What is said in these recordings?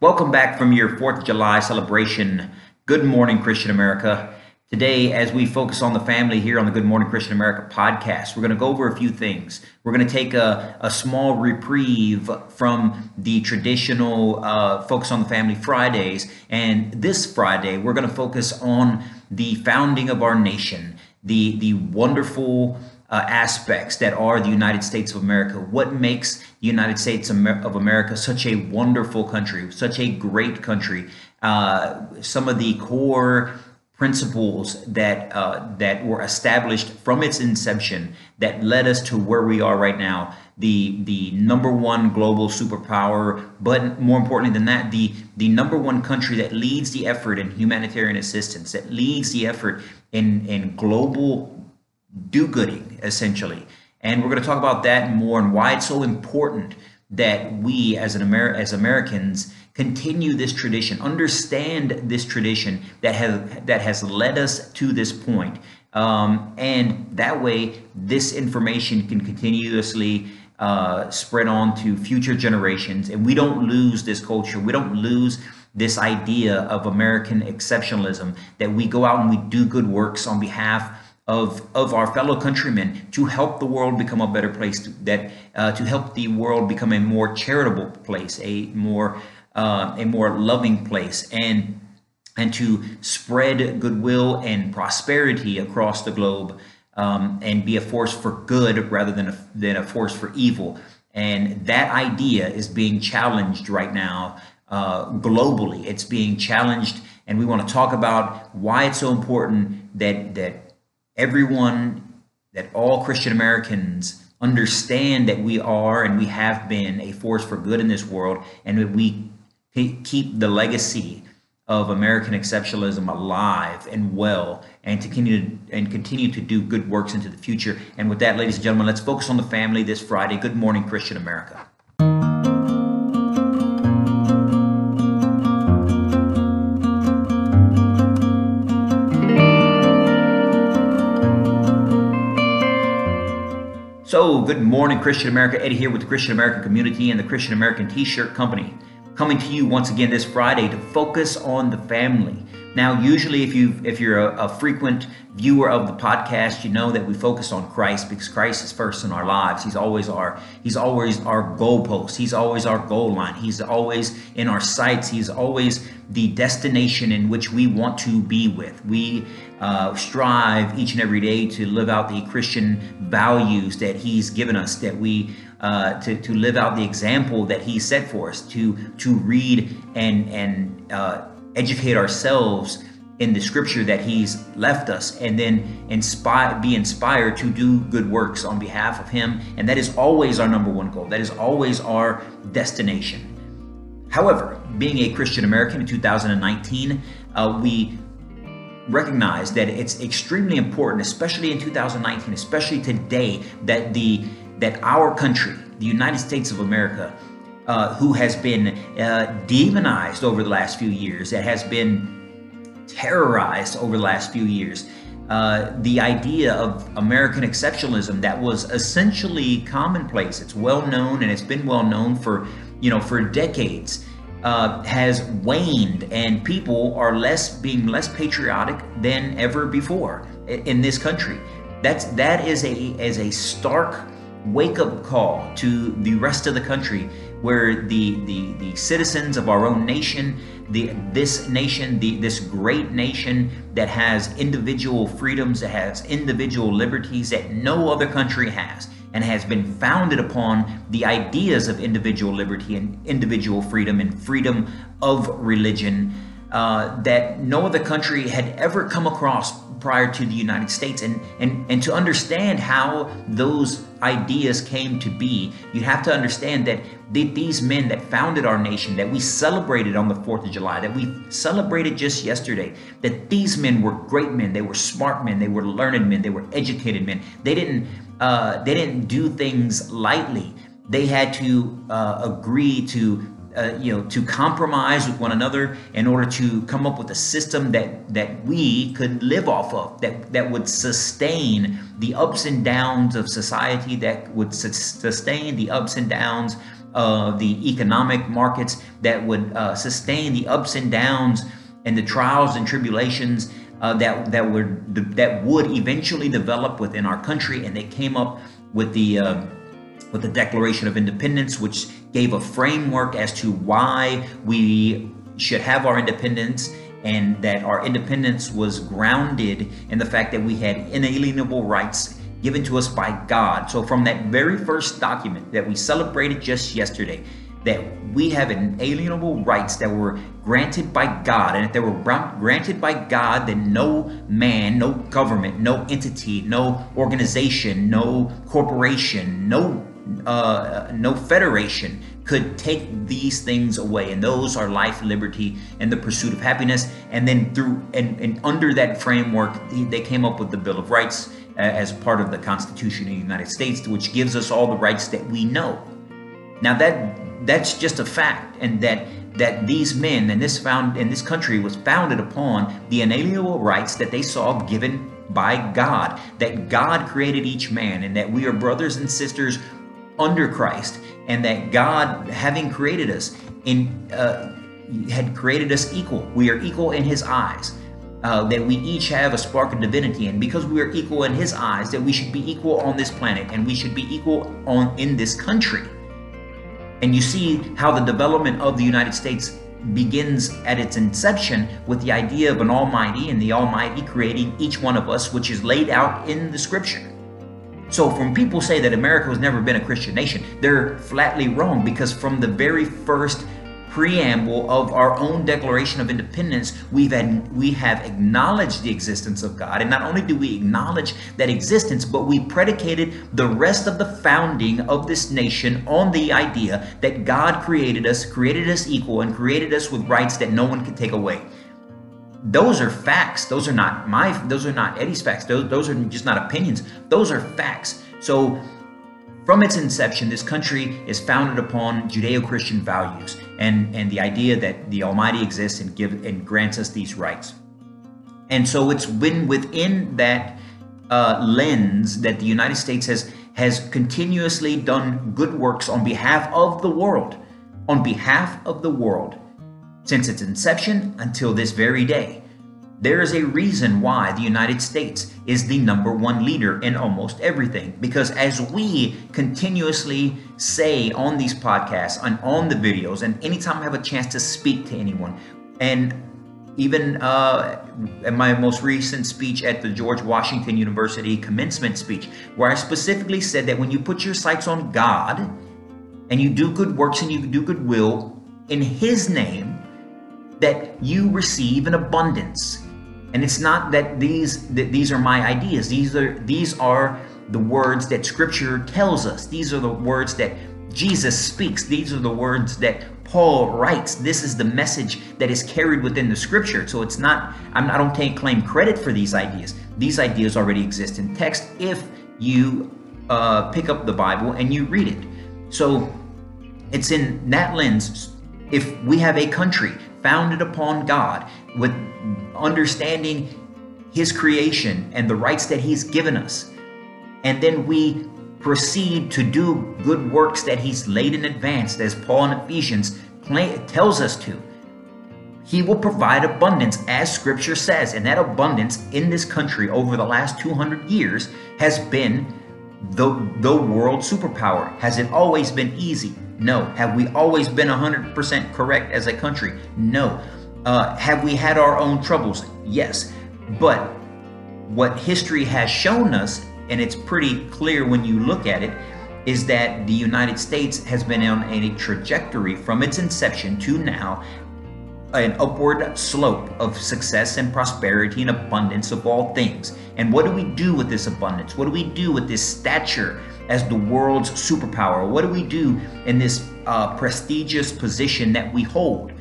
Welcome back from your 4th of July celebration. Good morning, Christian America. Today, as we focus on the family here on the Good Morning Christian America podcast, we're going to go over a few things. We're going to take a, a small reprieve from the traditional uh, Focus on the Family Fridays. And this Friday, we're going to focus on the founding of our nation, the, the wonderful uh, aspects that are the United States of America. What makes the United States of America such a wonderful country, such a great country? Uh, some of the core principles that uh, that were established from its inception that led us to where we are right now the the number one global superpower but more importantly than that the the number one country that leads the effort in humanitarian assistance that leads the effort in in global do-gooding, essentially. And we're going to talk about that more and why it's so important that we as an Amer- as Americans continue this tradition, understand this tradition that has that has led us to this point. Um, and that way, this information can continuously uh, spread on to future generations, and we don't lose this culture. We don't lose this idea of American exceptionalism that we go out and we do good works on behalf of, of our fellow countrymen to help the world become a better place, to, that uh, to help the world become a more charitable place, a more uh, a more loving place, and and to spread goodwill and prosperity across the globe, um, and be a force for good rather than a, than a force for evil. And that idea is being challenged right now uh, globally. It's being challenged, and we want to talk about why it's so important that that everyone, that all Christian Americans understand that we are and we have been a force for good in this world, and that we keep the legacy of American exceptionalism alive and well, and to continue and continue to do good works into the future. And with that, ladies and gentlemen, let's focus on the family this Friday. Good morning, Christian America. So, good morning, Christian America. Eddie here with the Christian American community and the Christian American T shirt company. Coming to you once again this Friday to focus on the family. Now, usually, if you if you're a, a, frequent viewer of the podcast, you know that we focus on Christ because Christ is first in our lives. He's always our He's always our goalpost. He's always our goal line. He's always in our sights. He's always the destination in which we want to be with. We uh, strive each and every day to live out the Christian values that He's given us. That we uh, to to live out the example that He set for us. To to read and and uh, educate ourselves in the scripture that he's left us and then inspire be inspired to do good works on behalf of him and that is always our number one goal that is always our destination however being a christian american in 2019 uh, we recognize that it's extremely important especially in 2019 especially today that the that our country the united states of america uh, who has been uh, demonized over the last few years, that has been terrorized over the last few years. Uh, the idea of American exceptionalism that was essentially commonplace. It's well known and it's been well known for you know for decades. Uh, has waned and people are less being less patriotic than ever before in this country. That's that is a is a stark wake up call to the rest of the country where the, the, the citizens of our own nation, the, this nation, the, this great nation that has individual freedoms, that has individual liberties that no other country has, and has been founded upon the ideas of individual liberty and individual freedom and freedom of religion uh, that no other country had ever come across prior to the United States. And, and, and to understand how those ideas came to be, you have to understand that these men that founded our nation, that we celebrated on the 4th of July, that we celebrated just yesterday, that these men were great men. They were smart men. They were learned men. They were educated men. They didn't, uh, they didn't do things lightly. They had to uh, agree to uh, you know, to compromise with one another in order to come up with a system that that we could live off of, that that would sustain the ups and downs of society, that would sustain the ups and downs of the economic markets, that would uh, sustain the ups and downs and the trials and tribulations uh, that that would that would eventually develop within our country, and they came up with the uh, with the Declaration of Independence, which gave a framework as to why we should have our independence and that our independence was grounded in the fact that we had inalienable rights given to us by God. So, from that very first document that we celebrated just yesterday, that we have inalienable rights that were granted by God, and if they were granted by God, then no man, no government, no entity, no organization, no corporation, no uh, no federation could take these things away. And those are life liberty and the pursuit of happiness. And then through and, and under that framework they came up with the bill of rights uh, as part of the constitution of the united states which gives us all the rights that we know. Now that that's just a fact and that that these men and this found in this country was founded upon the inalienable rights that they saw given by God that God created each man and that we are brothers and sisters under Christ and that God having created us in uh, had created us equal. We are equal in his eyes uh, that we each have a spark of divinity and because we are equal in his eyes that we should be equal on this planet and we should be equal on in this country and you see how the development of the United States begins at its inception with the idea of an Almighty and the Almighty creating each one of us, which is laid out in the Scripture. So, when people say that America has never been a Christian nation, they're flatly wrong because from the very first preamble of our own Declaration of Independence, we've had, we have acknowledged the existence of God. And not only do we acknowledge that existence, but we predicated the rest of the founding of this nation on the idea that God created us, created us equal, and created us with rights that no one can take away. Those are facts. Those are not my. Those are not Eddie's facts. Those, those are just not opinions. Those are facts. So from its inception, this country is founded upon Judeo-Christian values and, and the idea that the Almighty exists and give and grants us these rights. And so it's been within that uh, lens that the United States has has continuously done good works on behalf of the world, on behalf of the world, since its inception until this very day. There is a reason why the United States is the number one leader in almost everything. Because as we continuously say on these podcasts and on the videos, and anytime I have a chance to speak to anyone, and even uh, in my most recent speech at the George Washington University commencement speech, where I specifically said that when you put your sights on God and you do good works and you do good will in His name, that you receive an abundance and it's not that these that these are my ideas. These are these are the words that scripture tells us. These are the words that Jesus speaks. These are the words that Paul writes. This is the message that is carried within the scripture. So it's not, I'm, I don't take claim credit for these ideas. These ideas already exist in text if you uh, pick up the Bible and you read it. So it's in that lens. If we have a country founded upon God with understanding His creation and the rights that He's given us. And then we proceed to do good works that He's laid in advance, as Paul in Ephesians tells us to. He will provide abundance, as Scripture says, and that abundance in this country over the last 200 years has been the, the world superpower. Has it always been easy? No. Have we always been 100% correct as a country? No. Uh, have we had our own troubles? Yes. But what history has shown us, and it's pretty clear when you look at it, is that the United States has been on a trajectory from its inception to now, an upward slope of success and prosperity and abundance of all things. And what do we do with this abundance? What do we do with this stature as the world's superpower? What do we do in this uh, prestigious position that we hold?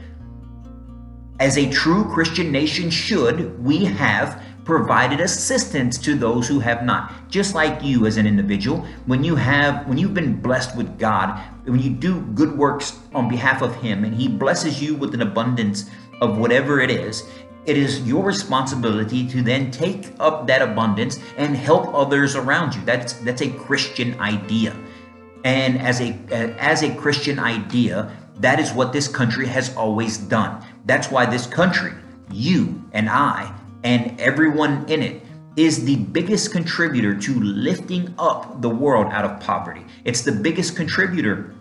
As a true Christian nation should, we have provided assistance to those who have not. Just like you as an individual, when you have when you've been blessed with God, when you do good works on behalf of him and he blesses you with an abundance of whatever it is, it is your responsibility to then take up that abundance and help others around you. That's that's a Christian idea. And as a as a Christian idea, that is what this country has always done. That's why this country, you and I, and everyone in it is the biggest contributor to lifting up the world out of poverty. It's the biggest contributor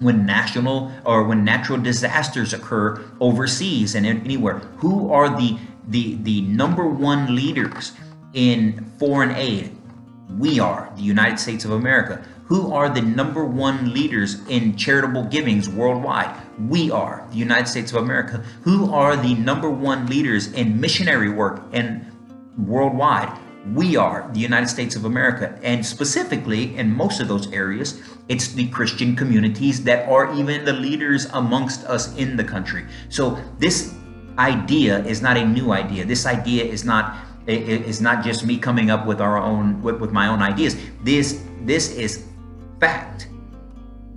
when national or when natural disasters occur overseas and anywhere. Who are the the the number one leaders in foreign aid? We are the United States of America. Who are the number one leaders in charitable givings worldwide? We are the United States of America. Who are the number one leaders in missionary work and worldwide? We are the United States of America. And specifically, in most of those areas, it's the Christian communities that are even the leaders amongst us in the country. So, this idea is not a new idea. This idea is not is not just me coming up with our own with, with my own ideas. This this is fact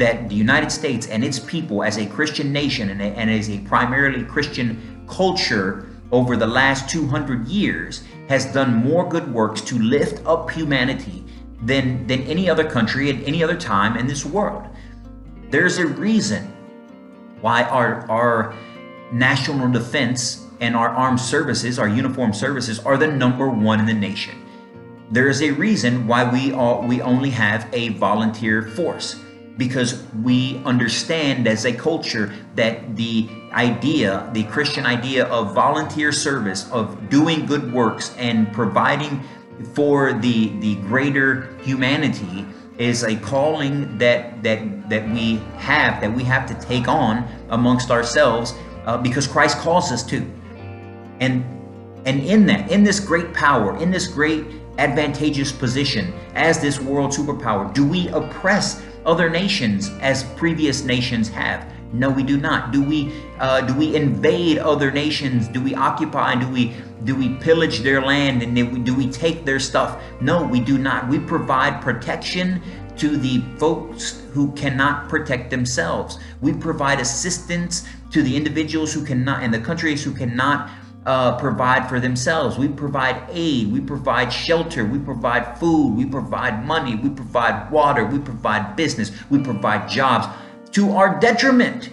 that the United States and its people as a Christian nation and, a, and as a primarily Christian culture over the last 200 years has done more good works to lift up humanity than, than any other country at any other time in this world. There's a reason why our, our national defense and our armed services, our uniformed services, are the number one in the nation. There is a reason why we all, we only have a volunteer force because we understand as a culture that the idea, the Christian idea of volunteer service, of doing good works and providing for the the greater humanity is a calling that that that we have that we have to take on amongst ourselves uh, because Christ calls us to. And and in that, in this great power, in this great advantageous position as this world superpower, do we oppress other nations as previous nations have? No, we do not. Do we uh, do we invade other nations? Do we occupy? Do we do we pillage their land and do we take their stuff? No, we do not. We provide protection to the folks who cannot protect themselves. We provide assistance to the individuals who cannot and the countries who cannot uh, provide for themselves. We provide aid, we provide shelter, we provide food, we provide money, we provide water, we provide business, we provide jobs to our detriment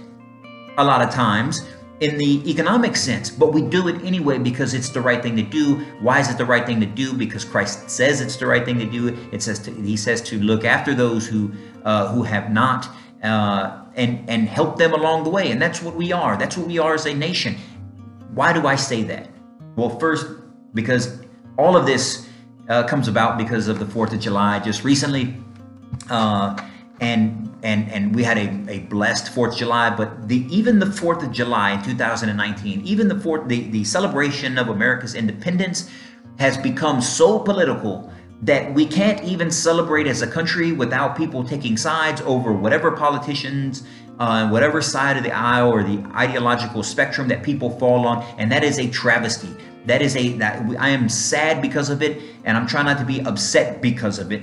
a lot of times in the economic sense, but we do it anyway because it's the right thing to do. Why is it the right thing to do? Because Christ says it's the right thing to do. It says to, he says to look after those who uh, who have not uh, and and help them along the way, and that's what we are. That's what we are as a nation. Why do I say that? Well, first, because all of this uh, comes about because of the 4th of July just recently. Uh, and and and we had a, a blessed 4th of July, but the even the 4th of July in 2019, even the fourth the, the celebration of America's independence has become so political that we can't even celebrate as a country without people taking sides over whatever politicians on whatever side of the aisle or the ideological spectrum that people fall on, and that is a travesty. That is a that I am sad because of it, and I'm trying not to be upset because of it.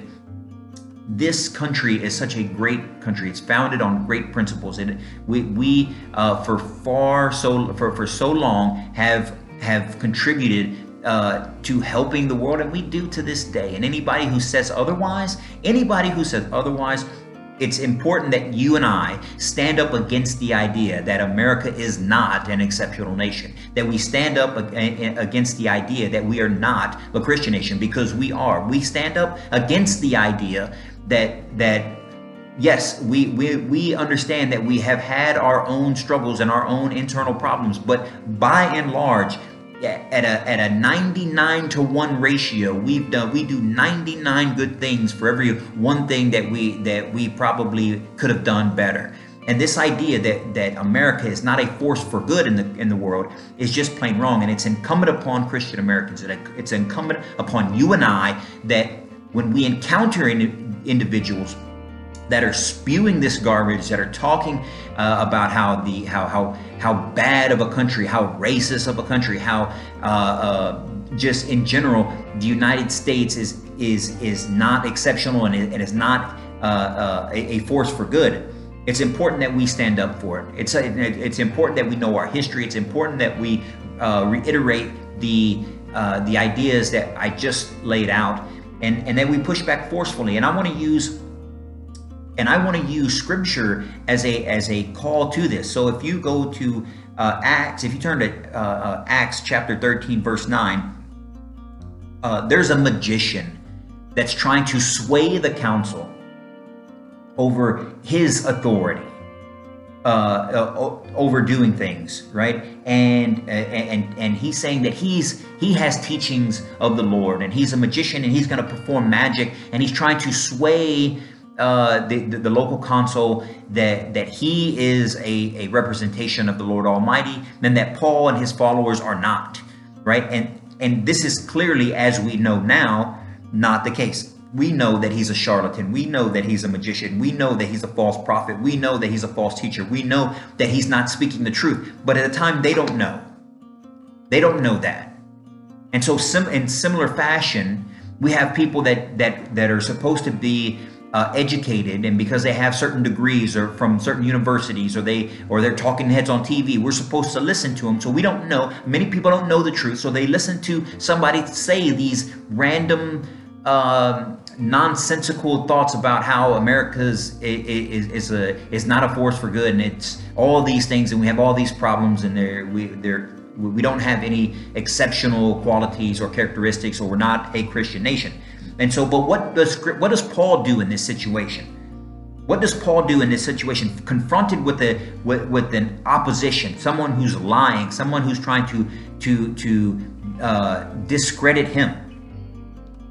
This country is such a great country. It's founded on great principles, and we we uh, for far so for for so long have have contributed uh, to helping the world, and we do to this day. And anybody who says otherwise, anybody who says otherwise it's important that you and I stand up against the idea that America is not an exceptional nation, that we stand up against the idea that we are not a Christian nation because we are. We stand up against the idea that that yes, we we we understand that we have had our own struggles and our own internal problems, but by and large, at a at a 99 to 1 ratio we've done we do 99 good things for every one thing that we that we probably could have done better. And this idea that that America is not a force for good in the in the world is just plain wrong. And it's incumbent upon Christian Americans it's incumbent upon you and I that when we encounter individuals that are spewing this garbage, that are talking uh, about how the how how how bad of a country, how racist of a country, how uh, uh, just in general the United States is is is not exceptional and it is not uh, uh, a, a, force for good. It's important that we stand up for it. It's it's important that we know our history. It's important that we uh, reiterate the the ideas that I just laid out, and and that we push back forcefully. And I want to use and I want to use Scripture as a as a call to this. So if you go to uh, Acts, if you turn to uh, uh, Acts chapter 13, verse 9, uh, there's a magician that's trying to sway the council over his authority. Uh, uh, overdoing things, right? And and and he's saying that he's he has teachings of the Lord, and he's a magician, and he's going to perform magic, and he's trying to sway uh, the, the, local council that that he is a, a representation of the Lord Almighty, and that Paul and his followers are not, right? And and this is clearly, as we know now, not the case we know that he's a charlatan. We know that he's a magician. We know that he's a false prophet. We know that he's a false teacher. We know that he's not speaking the truth. But at the time, they don't know. They don't know that. And so, sim- in similar fashion, we have people that that that are supposed to be uh, educated, and because they have certain degrees or from certain universities, or they or they're talking heads on TV, we're supposed to listen to them. So we don't know. Many people don't know the truth, so they listen to somebody say these random. Um, nonsensical thoughts about how America's is, is a is not a force for good, and it's all these things, and we have all these problems, and there we there we don't have any exceptional qualities or characteristics, or we're not a Christian nation. And so, but what does what does Paul do in this situation? What does Paul do in this situation? Confronted with a with, with an opposition, someone who's lying, someone who's trying to to to uh, discredit him.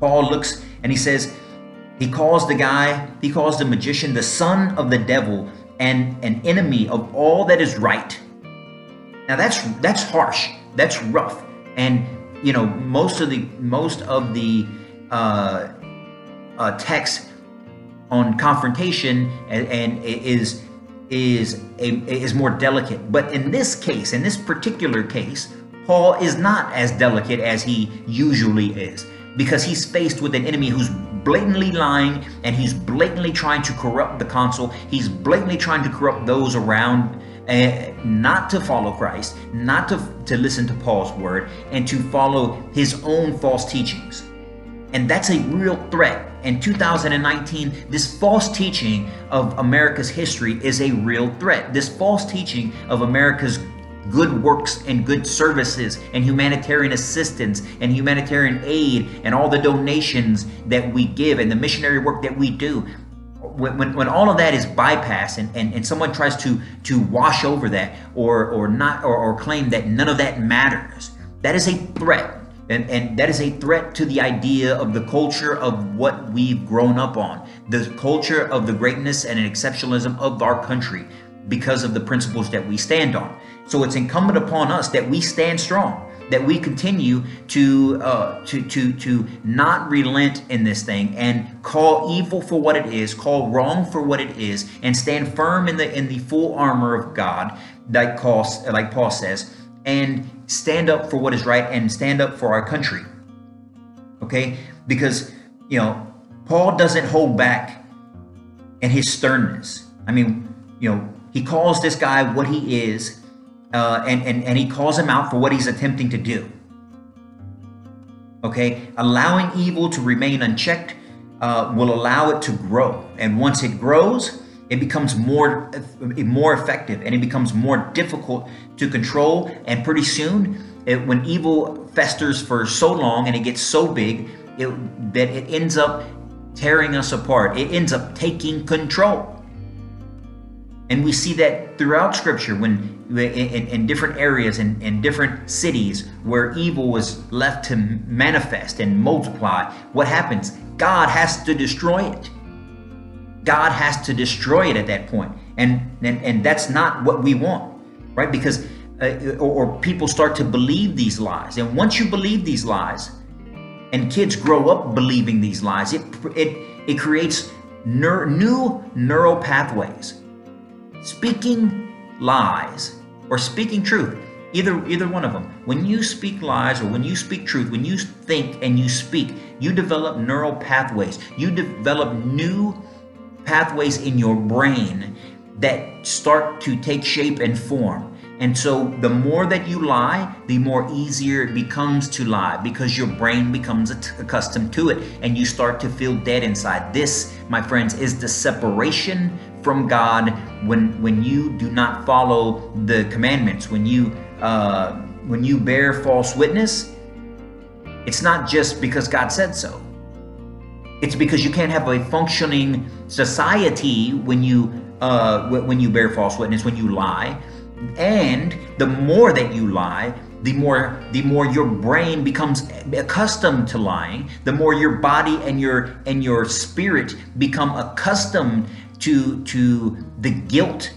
Paul looks and he says, he calls the guy, he calls the magician the son of the devil and an enemy of all that is right. Now that's that's harsh. That's rough. And you know, most of the most of the uh, uh, text on confrontation and, and is is a, is more delicate. But in this case, in this particular case, Paul is not as delicate as he usually is because he's faced with an enemy who's blatantly lying and he's blatantly trying to corrupt the council. He's blatantly trying to corrupt those around, uh, not to follow Christ, not to, to listen to Paul's word, and to follow his own false teachings. And that's a real threat. In 2019, this false teaching of America's history is a real threat. This false teaching of America's good works and good services and humanitarian assistance and humanitarian aid and all the donations that we give and the missionary work that we do when, when, when all of that is bypassed and, and, and someone tries to to wash over that or or not or, or claim that none of that matters that is a threat and, and that is a threat to the idea of the culture of what we've grown up on the culture of the greatness and exceptionalism of our country because of the principles that we stand on. So it's incumbent upon us that we stand strong, that we continue to uh, to to to not relent in this thing and call evil for what it is, call wrong for what it is, and stand firm in the in the full armor of God, like Paul like Paul says, and stand up for what is right and stand up for our country. Okay, because you know Paul doesn't hold back in his sternness. I mean, you know, he calls this guy what he is, uh, and, and, and he calls him out for what he's attempting to do. Okay, allowing evil to remain unchecked uh, will allow it to grow, and once it grows, it becomes more more effective, and it becomes more difficult to control. And pretty soon, it, when evil festers for so long and it gets so big, it, that it ends up tearing us apart. It ends up taking control. And we see that throughout Scripture when in, in different areas and in, in different cities where evil was left to manifest and multiply, what happens? God has to destroy it. God has to destroy it at that point. And, and, and that's not what we want, right? Because, uh, or, or people start to believe these lies. And once you believe these lies, and kids grow up believing these lies, it, it, it creates new neural pathways speaking lies or speaking truth either either one of them when you speak lies or when you speak truth when you think and you speak you develop neural pathways you develop new pathways in your brain that start to take shape and form And so the more that you lie, the more easier it becomes to lie because your brain becomes accustomed to it and you start to feel dead inside. This, my friends, is the separation from God when when you do not follow the commandments, when you uh, when you bear false witness. It's not just because God said so. It's because you can't have a functioning society when you uh, when you bear false witness, when you lie. And the more that you lie the more the more your brain becomes accustomed to lying the more your body and your and your spirit become accustomed to to the guilt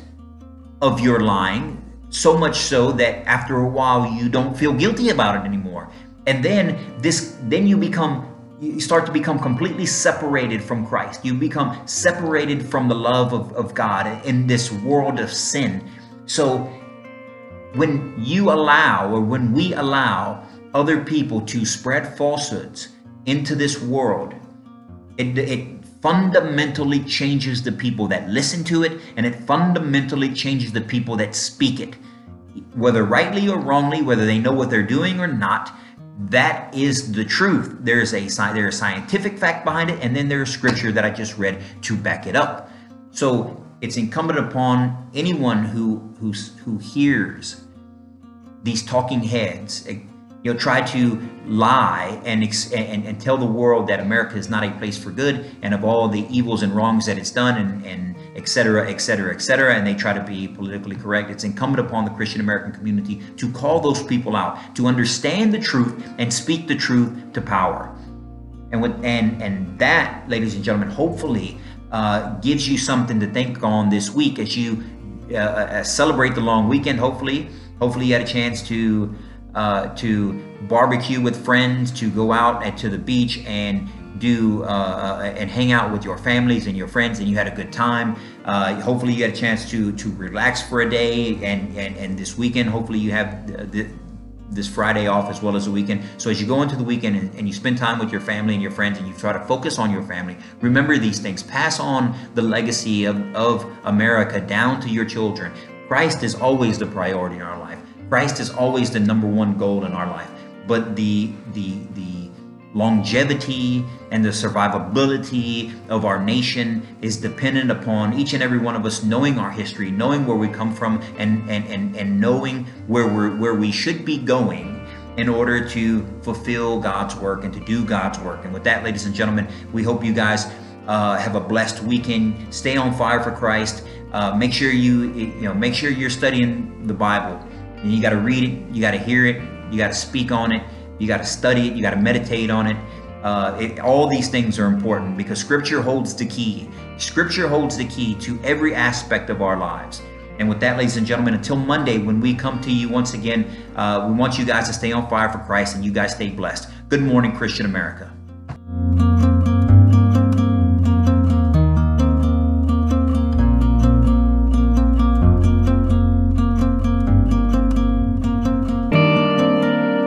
of your lying so much so that after a while you don't feel guilty about it anymore. And then this then you become you start to become completely separated from Christ. You become separated from the love of, of God in this world of sin. So when you allow or when we allow other people to spread falsehoods into this world, it, it fundamentally changes the people that listen to it and it fundamentally changes the people that speak it. Whether rightly or wrongly, whether they know what they're doing or not, that is the truth. There's a there's a scientific fact behind it, and then there's scripture that I just read to back it up. So it's incumbent upon anyone who who who hears these talking heads eh, you know try to lie and, and and tell the world that America is not a place for good and of all the evils and wrongs that it's done and and et cetera, et cetera, et cetera, and they try to be politically correct. It's incumbent upon the Christian American community to call those people out, to understand the truth and speak the truth to power. And with and and that, ladies and gentlemen, hopefully uh, gives you something to think on this week as you uh, uh, celebrate the long weekend. Hopefully, hopefully you had a chance to uh, to barbecue with friends, to go out to the beach and do uh, uh, and hang out with your families and your friends, and you had a good time. Uh, hopefully, you had a chance to to relax for a day, and and, and this weekend, hopefully, you have the, the this Friday off as well as the weekend. So as you go into the weekend and, and, you spend time with your family and your friends and you try to focus on your family, remember these things. Pass on the legacy of, of America down to your children. Christ is always the priority in our life. Christ is always the number one goal in our life. But the the the longevity and the survivability of our nation is dependent upon each and every one of us knowing our history, knowing where we come from, and and and, and knowing where we're where we should be going in order to fulfill God's work and to do God's work. And with that, ladies and gentlemen, we hope you guys uh, have a blessed weekend. Stay on fire for Christ. Uh, make sure you you know make sure you're studying the Bible. And you got to read it. You got to hear it. You got to speak on it you got to study it. You got to meditate on it. Uh, it. All these things are important because Scripture holds the key. Scripture holds the key to every aspect of our lives. And with that, ladies and gentlemen, until Monday, when we come to you once again, uh, we want you guys to stay on fire for Christ and you guys stay blessed. Good morning, Christian America.